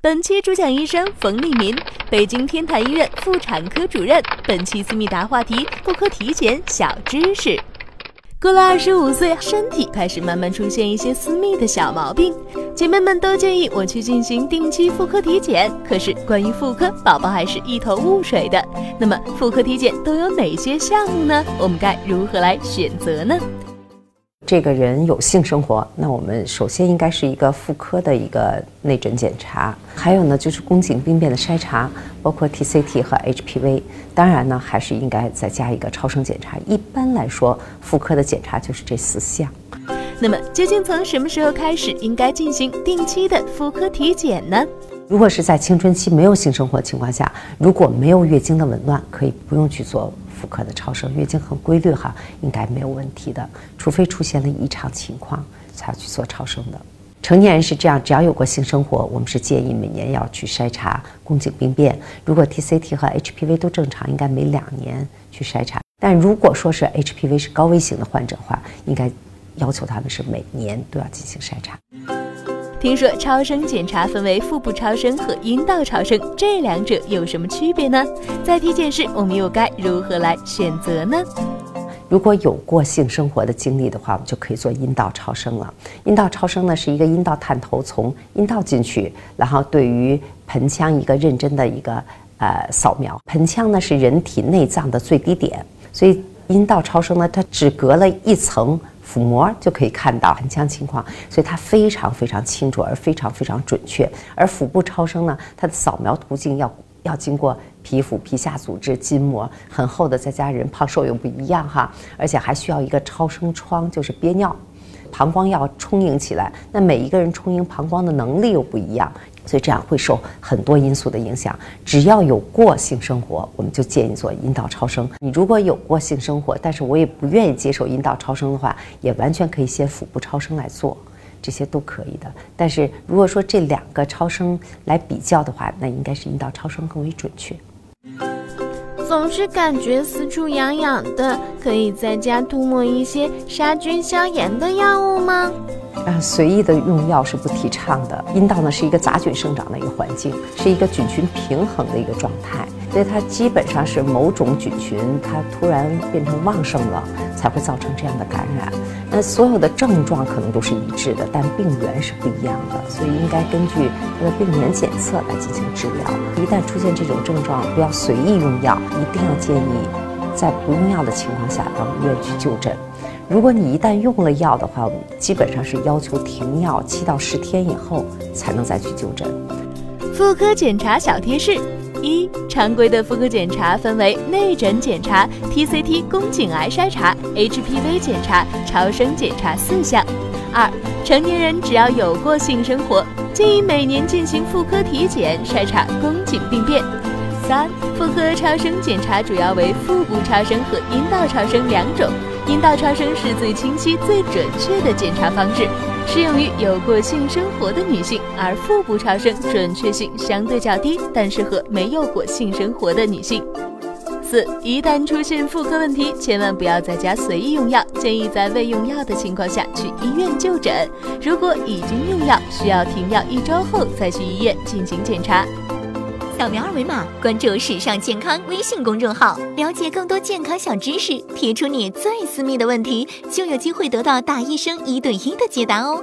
本期主讲医生冯立民，北京天坛医院妇产科主任。本期思密达话题：妇科体检小知识。过了二十五岁，身体开始慢慢出现一些私密的小毛病，姐妹们都建议我去进行定期妇科体检。可是关于妇科，宝宝还是一头雾水的。那么妇科体检都有哪些项目呢？我们该如何来选择呢？这个人有性生活，那我们首先应该是一个妇科的一个内诊检查，还有呢就是宫颈病变的筛查，包括 TCT 和 HPV。当然呢，还是应该再加一个超声检查。一般来说，妇科的检查就是这四项。那么，究竟从什么时候开始应该进行定期的妇科体检呢？如果是在青春期没有性生活情况下，如果没有月经的紊乱，可以不用去做。妇科的超声，月经很规律哈，应该没有问题的。除非出现了异常情况，才要去做超声的。成年人是这样，只要有过性生活，我们是建议每年要去筛查宫颈病变。如果 TCT 和 HPV 都正常，应该每两年去筛查。但如果说是 HPV 是高危型的患者的话，应该要求他们是每年都要进行筛查。听说超声检查分为腹部超声和阴道超声，这两者有什么区别呢？在体检时，我们又该如何来选择呢？如果有过性生活的经历的话，我们就可以做阴道超声了。阴道超声呢，是一个阴道探头从阴道进去，然后对于盆腔一个认真的一个呃扫描。盆腔呢是人体内脏的最低点，所以阴道超声呢，它只隔了一层。腹膜就可以看到盆腔情况，所以它非常非常清楚，而非常非常准确。而腹部超声呢，它的扫描途径要要经过皮肤、皮下组织、筋膜很厚的，再加人胖瘦又不一样哈，而且还需要一个超声窗，就是憋尿，膀胱要充盈起来。那每一个人充盈膀胱的能力又不一样。所以这样会受很多因素的影响。只要有过性生活，我们就建议做阴道超声。你如果有过性生活，但是我也不愿意接受阴道超声的话，也完全可以先腹部超声来做，这些都可以的。但是如果说这两个超声来比较的话，那应该是阴道超声更为准确。总是感觉四处痒痒的，可以在家涂抹一些杀菌消炎的药物吗？啊，随意的用药是不提倡的。阴道呢是一个杂菌生长的一个环境，是一个菌群平衡的一个状态，所以它基本上是某种菌群它突然变成旺盛了，才会造成这样的感染。那所有的症状可能都是一致的，但病源是不一样的，所以应该根据它的病原检测来进行治疗。一旦出现这种症状，不要随意用药，一定要建议在不用药的情况下到医院去就诊。如果你一旦用了药的话，基本上是要求停药七到十天以后才能再去就诊。妇科检查小贴士：一、常规的妇科检查分为内诊检查、TCT 宫颈癌筛查、HPV 检查、超声检查四项。二、成年人只要有过性生活，建议每年进行妇科体检筛查宫颈病变。三、妇科超声检查主要为腹部超声和阴道超声两种。阴道超声是最清晰、最准确的检查方式，适用于有过性生活的女性；而腹部超声准确性相对较低，但适合没有过性生活的女性。四、一旦出现妇科问题，千万不要在家随意用药，建议在未用药的情况下去医院就诊。如果已经用药，需要停药一周后再去医院进行检查。扫描二维码，关注“时尚健康”微信公众号，了解更多健康小知识。提出你最私密的问题，就有机会得到大医生一对一的解答哦。